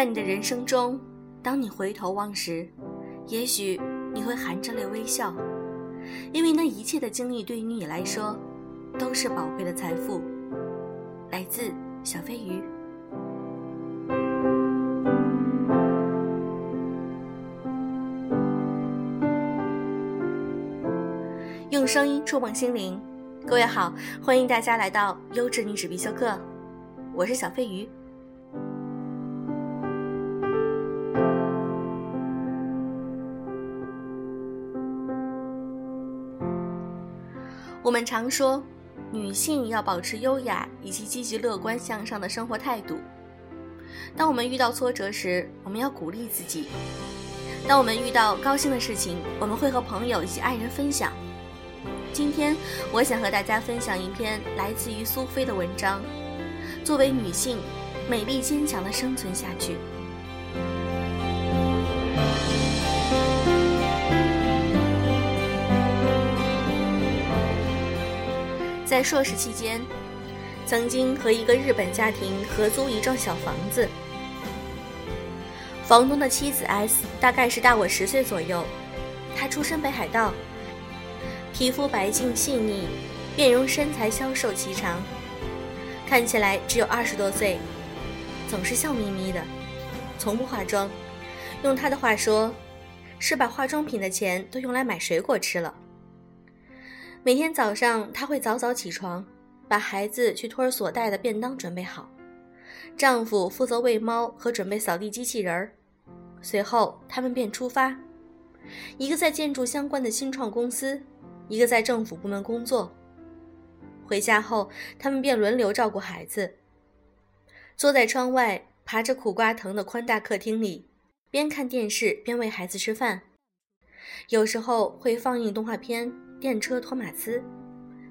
在你的人生中，当你回头望时，也许你会含着泪微笑，因为那一切的经历对于你来说，都是宝贵的财富。来自小飞鱼。用声音触碰心灵，各位好，欢迎大家来到优质女子必修课，我是小飞鱼。我们常说，女性要保持优雅以及积极乐观向上的生活态度。当我们遇到挫折时，我们要鼓励自己；当我们遇到高兴的事情，我们会和朋友以及爱人分享。今天，我想和大家分享一篇来自于苏菲的文章：作为女性，美丽坚强的生存下去。在硕士期间，曾经和一个日本家庭合租一幢小房子。房东的妻子 S 大概是大我十岁左右，她出身北海道，皮肤白净细腻，面容身材消瘦颀长，看起来只有二十多岁，总是笑眯眯的，从不化妆。用她的话说，是把化妆品的钱都用来买水果吃了。每天早上，她会早早起床，把孩子去托儿所带的便当准备好，丈夫负责喂猫和准备扫地机器人儿，随后他们便出发，一个在建筑相关的新创公司，一个在政府部门工作。回家后，他们便轮流照顾孩子，坐在窗外爬着苦瓜藤的宽大客厅里，边看电视边喂孩子吃饭，有时候会放映动画片。电车托马斯，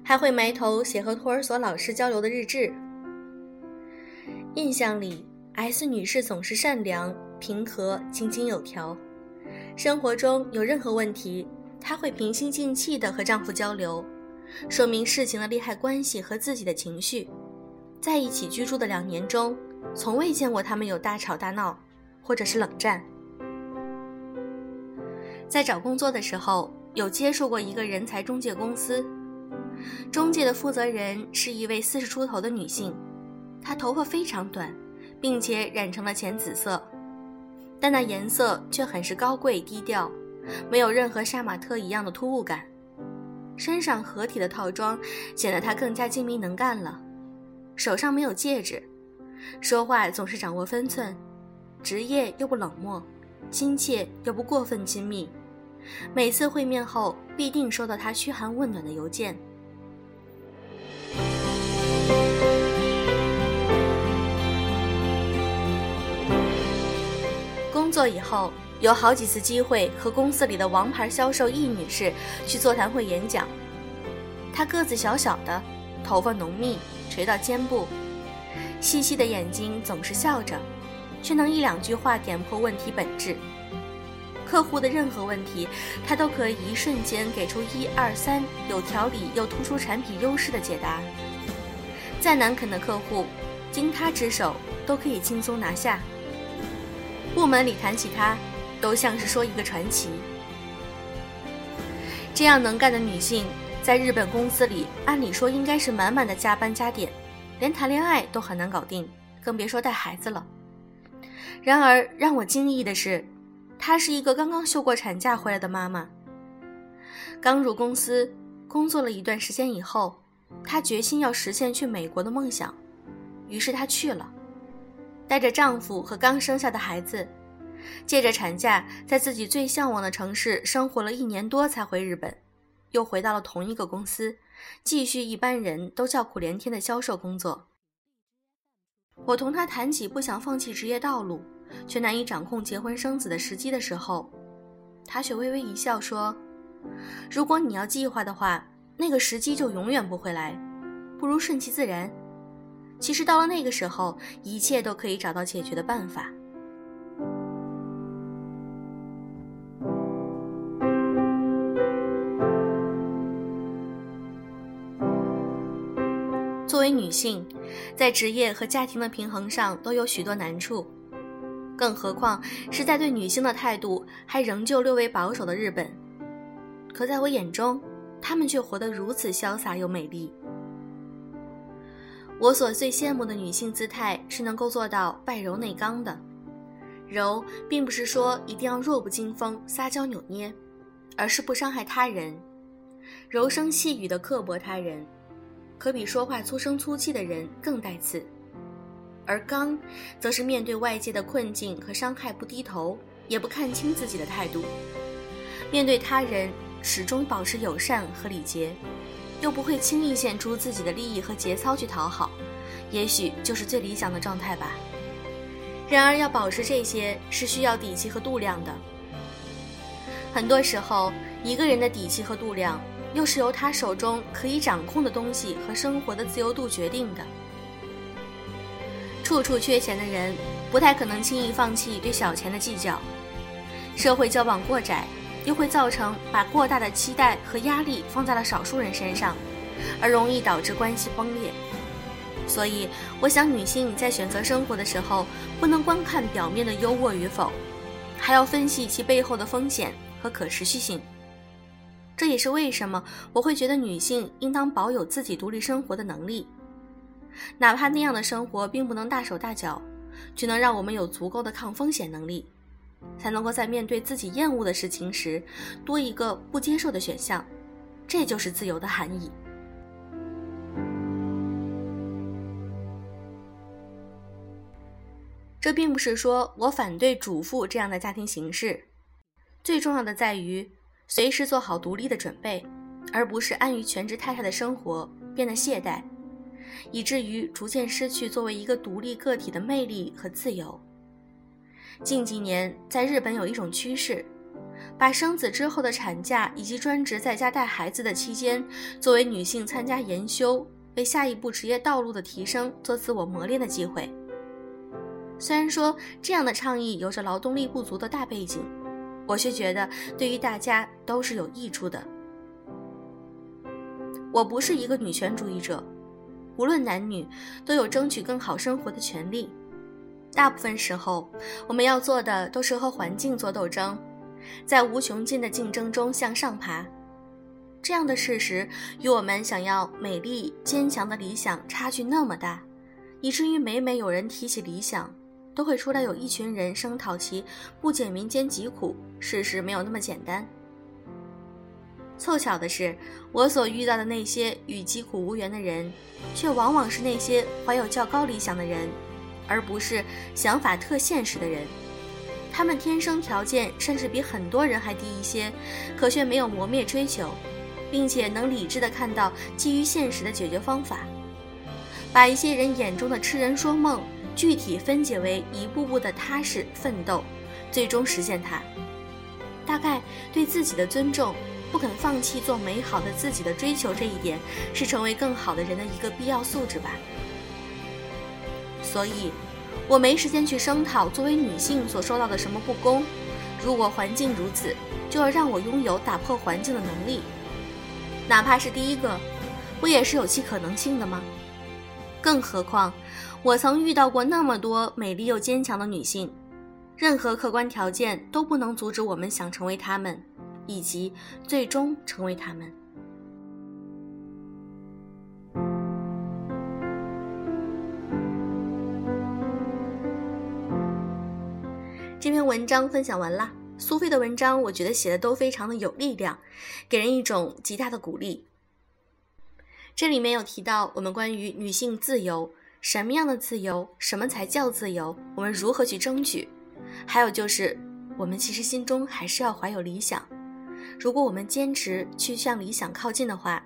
还会埋头写和托儿所老师交流的日志。印象里，S 女士总是善良、平和、井井有条。生活中有任何问题，她会平心静气地和丈夫交流，说明事情的利害关系和自己的情绪。在一起居住的两年中，从未见过他们有大吵大闹，或者是冷战。在找工作的时候。有接触过一个人才中介公司，中介的负责人是一位四十出头的女性，她头发非常短，并且染成了浅紫色，但那颜色却很是高贵低调，没有任何杀马特一样的突兀感。身上合体的套装显得她更加精明能干了，手上没有戒指，说话总是掌握分寸，职业又不冷漠，亲切又不过分亲密。每次会面后，必定收到他嘘寒问暖的邮件。工作以后，有好几次机会和公司里的王牌销售易女士去座谈会演讲。她个子小小的，头发浓密垂到肩部，细细的眼睛总是笑着，却能一两句话点破问题本质。客户的任何问题，他都可以一瞬间给出一二三有条理又突出产品优势的解答。再难啃的客户，经他之手都可以轻松拿下。部门里谈起他，都像是说一个传奇。这样能干的女性，在日本公司里，按理说应该是满满的加班加点，连谈恋爱都很难搞定，更别说带孩子了。然而让我惊异的是。她是一个刚刚休过产假回来的妈妈。刚入公司工作了一段时间以后，她决心要实现去美国的梦想，于是她去了，带着丈夫和刚生下的孩子，借着产假在自己最向往的城市生活了一年多，才回日本，又回到了同一个公司，继续一般人都叫苦连天的销售工作。我同她谈起不想放弃职业道路。却难以掌控结婚生子的时机的时候，他却微微一笑说：“如果你要计划的话，那个时机就永远不会来，不如顺其自然。其实到了那个时候，一切都可以找到解决的办法。”作为女性，在职业和家庭的平衡上都有许多难处。更何况是在对女性的态度还仍旧略微保守的日本。可在我眼中，她们却活得如此潇洒又美丽。我所最羡慕的女性姿态是能够做到外柔内刚的。柔，并不是说一定要弱不禁风、撒娇扭捏，而是不伤害他人，柔声细语的刻薄他人，可比说话粗声粗气的人更带刺。而刚，则是面对外界的困境和伤害不低头，也不看清自己的态度；面对他人，始终保持友善和礼节，又不会轻易献出自己的利益和节操去讨好，也许就是最理想的状态吧。然而，要保持这些是需要底气和度量的。很多时候，一个人的底气和度量，又是由他手中可以掌控的东西和生活的自由度决定的。处处缺钱的人，不太可能轻易放弃对小钱的计较。社会交往过窄，又会造成把过大的期待和压力放在了少数人身上，而容易导致关系崩裂。所以，我想女性在选择生活的时候，不能光看表面的优渥与否，还要分析其背后的风险和可持续性。这也是为什么我会觉得女性应当保有自己独立生活的能力。哪怕那样的生活并不能大手大脚，却能让我们有足够的抗风险能力，才能够在面对自己厌恶的事情时，多一个不接受的选项。这就是自由的含义。这并不是说我反对主妇这样的家庭形式，最重要的在于随时做好独立的准备，而不是安于全职太太的生活，变得懈怠。以至于逐渐失去作为一个独立个体的魅力和自由。近几年，在日本有一种趋势，把生子之后的产假以及专职在家带孩子的期间，作为女性参加研修、为下一步职业道路的提升做自我磨练的机会。虽然说这样的倡议有着劳动力不足的大背景，我却觉得对于大家都是有益处的。我不是一个女权主义者。无论男女，都有争取更好生活的权利。大部分时候，我们要做的都是和环境做斗争，在无穷尽的竞争中向上爬。这样的事实与我们想要美丽坚强的理想差距那么大，以至于每每有人提起理想，都会出来有一群人声讨其不解民间疾苦。事实没有那么简单。凑巧的是，我所遇到的那些与疾苦无缘的人，却往往是那些怀有较高理想的人，而不是想法特现实的人。他们天生条件甚至比很多人还低一些，可却没有磨灭追求，并且能理智地看到基于现实的解决方法，把一些人眼中的痴人说梦，具体分解为一步步的踏实奋斗，最终实现它。大概对自己的尊重。不肯放弃做美好的自己的追求，这一点是成为更好的人的一个必要素质吧。所以，我没时间去声讨作为女性所受到的什么不公。如果环境如此，就要让我拥有打破环境的能力，哪怕是第一个，不也是有其可能性的吗？更何况，我曾遇到过那么多美丽又坚强的女性，任何客观条件都不能阻止我们想成为她们。以及最终成为他们。这篇文章分享完了，苏菲的文章我觉得写的都非常的有力量，给人一种极大的鼓励。这里面有提到我们关于女性自由，什么样的自由，什么才叫自由，我们如何去争取，还有就是我们其实心中还是要怀有理想。如果我们坚持去向理想靠近的话，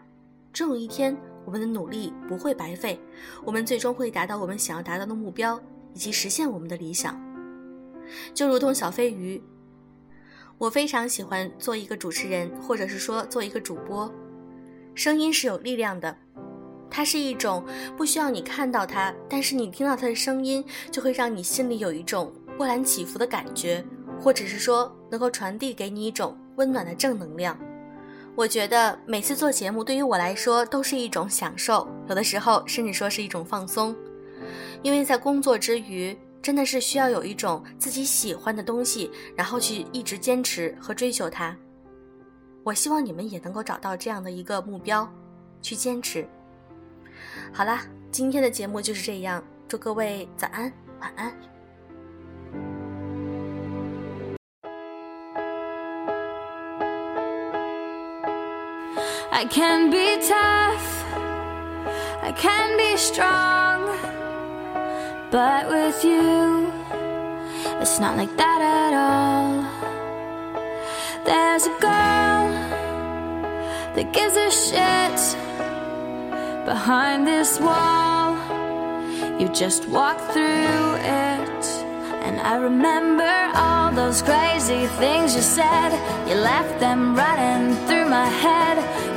终有一天我们的努力不会白费，我们最终会达到我们想要达到的目标，以及实现我们的理想。就如同小飞鱼，我非常喜欢做一个主持人，或者是说做一个主播。声音是有力量的，它是一种不需要你看到它，但是你听到它的声音，就会让你心里有一种波澜起伏的感觉，或者是说能够传递给你一种。温暖的正能量，我觉得每次做节目对于我来说都是一种享受，有的时候甚至说是一种放松。因为在工作之余，真的是需要有一种自己喜欢的东西，然后去一直坚持和追求它。我希望你们也能够找到这样的一个目标，去坚持。好啦，今天的节目就是这样，祝各位早安，晚安。I can be tough, I can be strong, but with you, it's not like that at all. There's a girl that gives a shit behind this wall. You just walk through it. And I remember all those crazy things you said. You left them running through my head.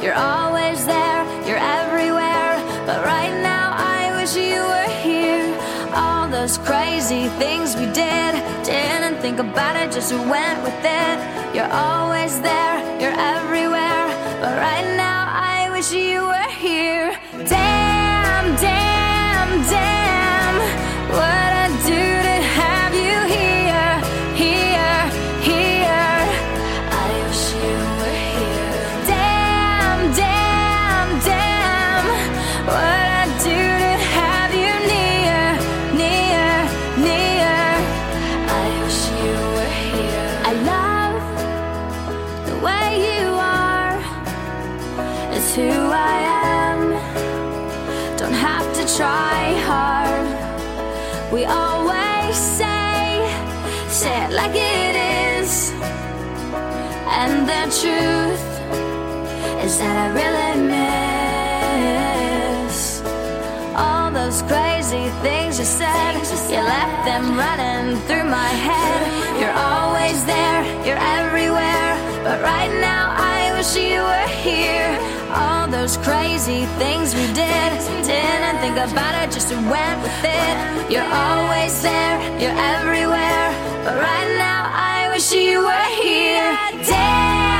You're always there, you're everywhere. But right now, I wish you were here. All those crazy things we did. Didn't think about it, just went with it. You're always there, you're everywhere. But right now, I wish you were say it like it is. And the truth is that I really miss all those crazy things you said. You left them running through my head. You're always there, you're everywhere. But right now, I wish you were here. All those crazy things we did. Didn't think about it, just went with it. You're always there, you're everywhere. But right now, I wish you were here. Damn,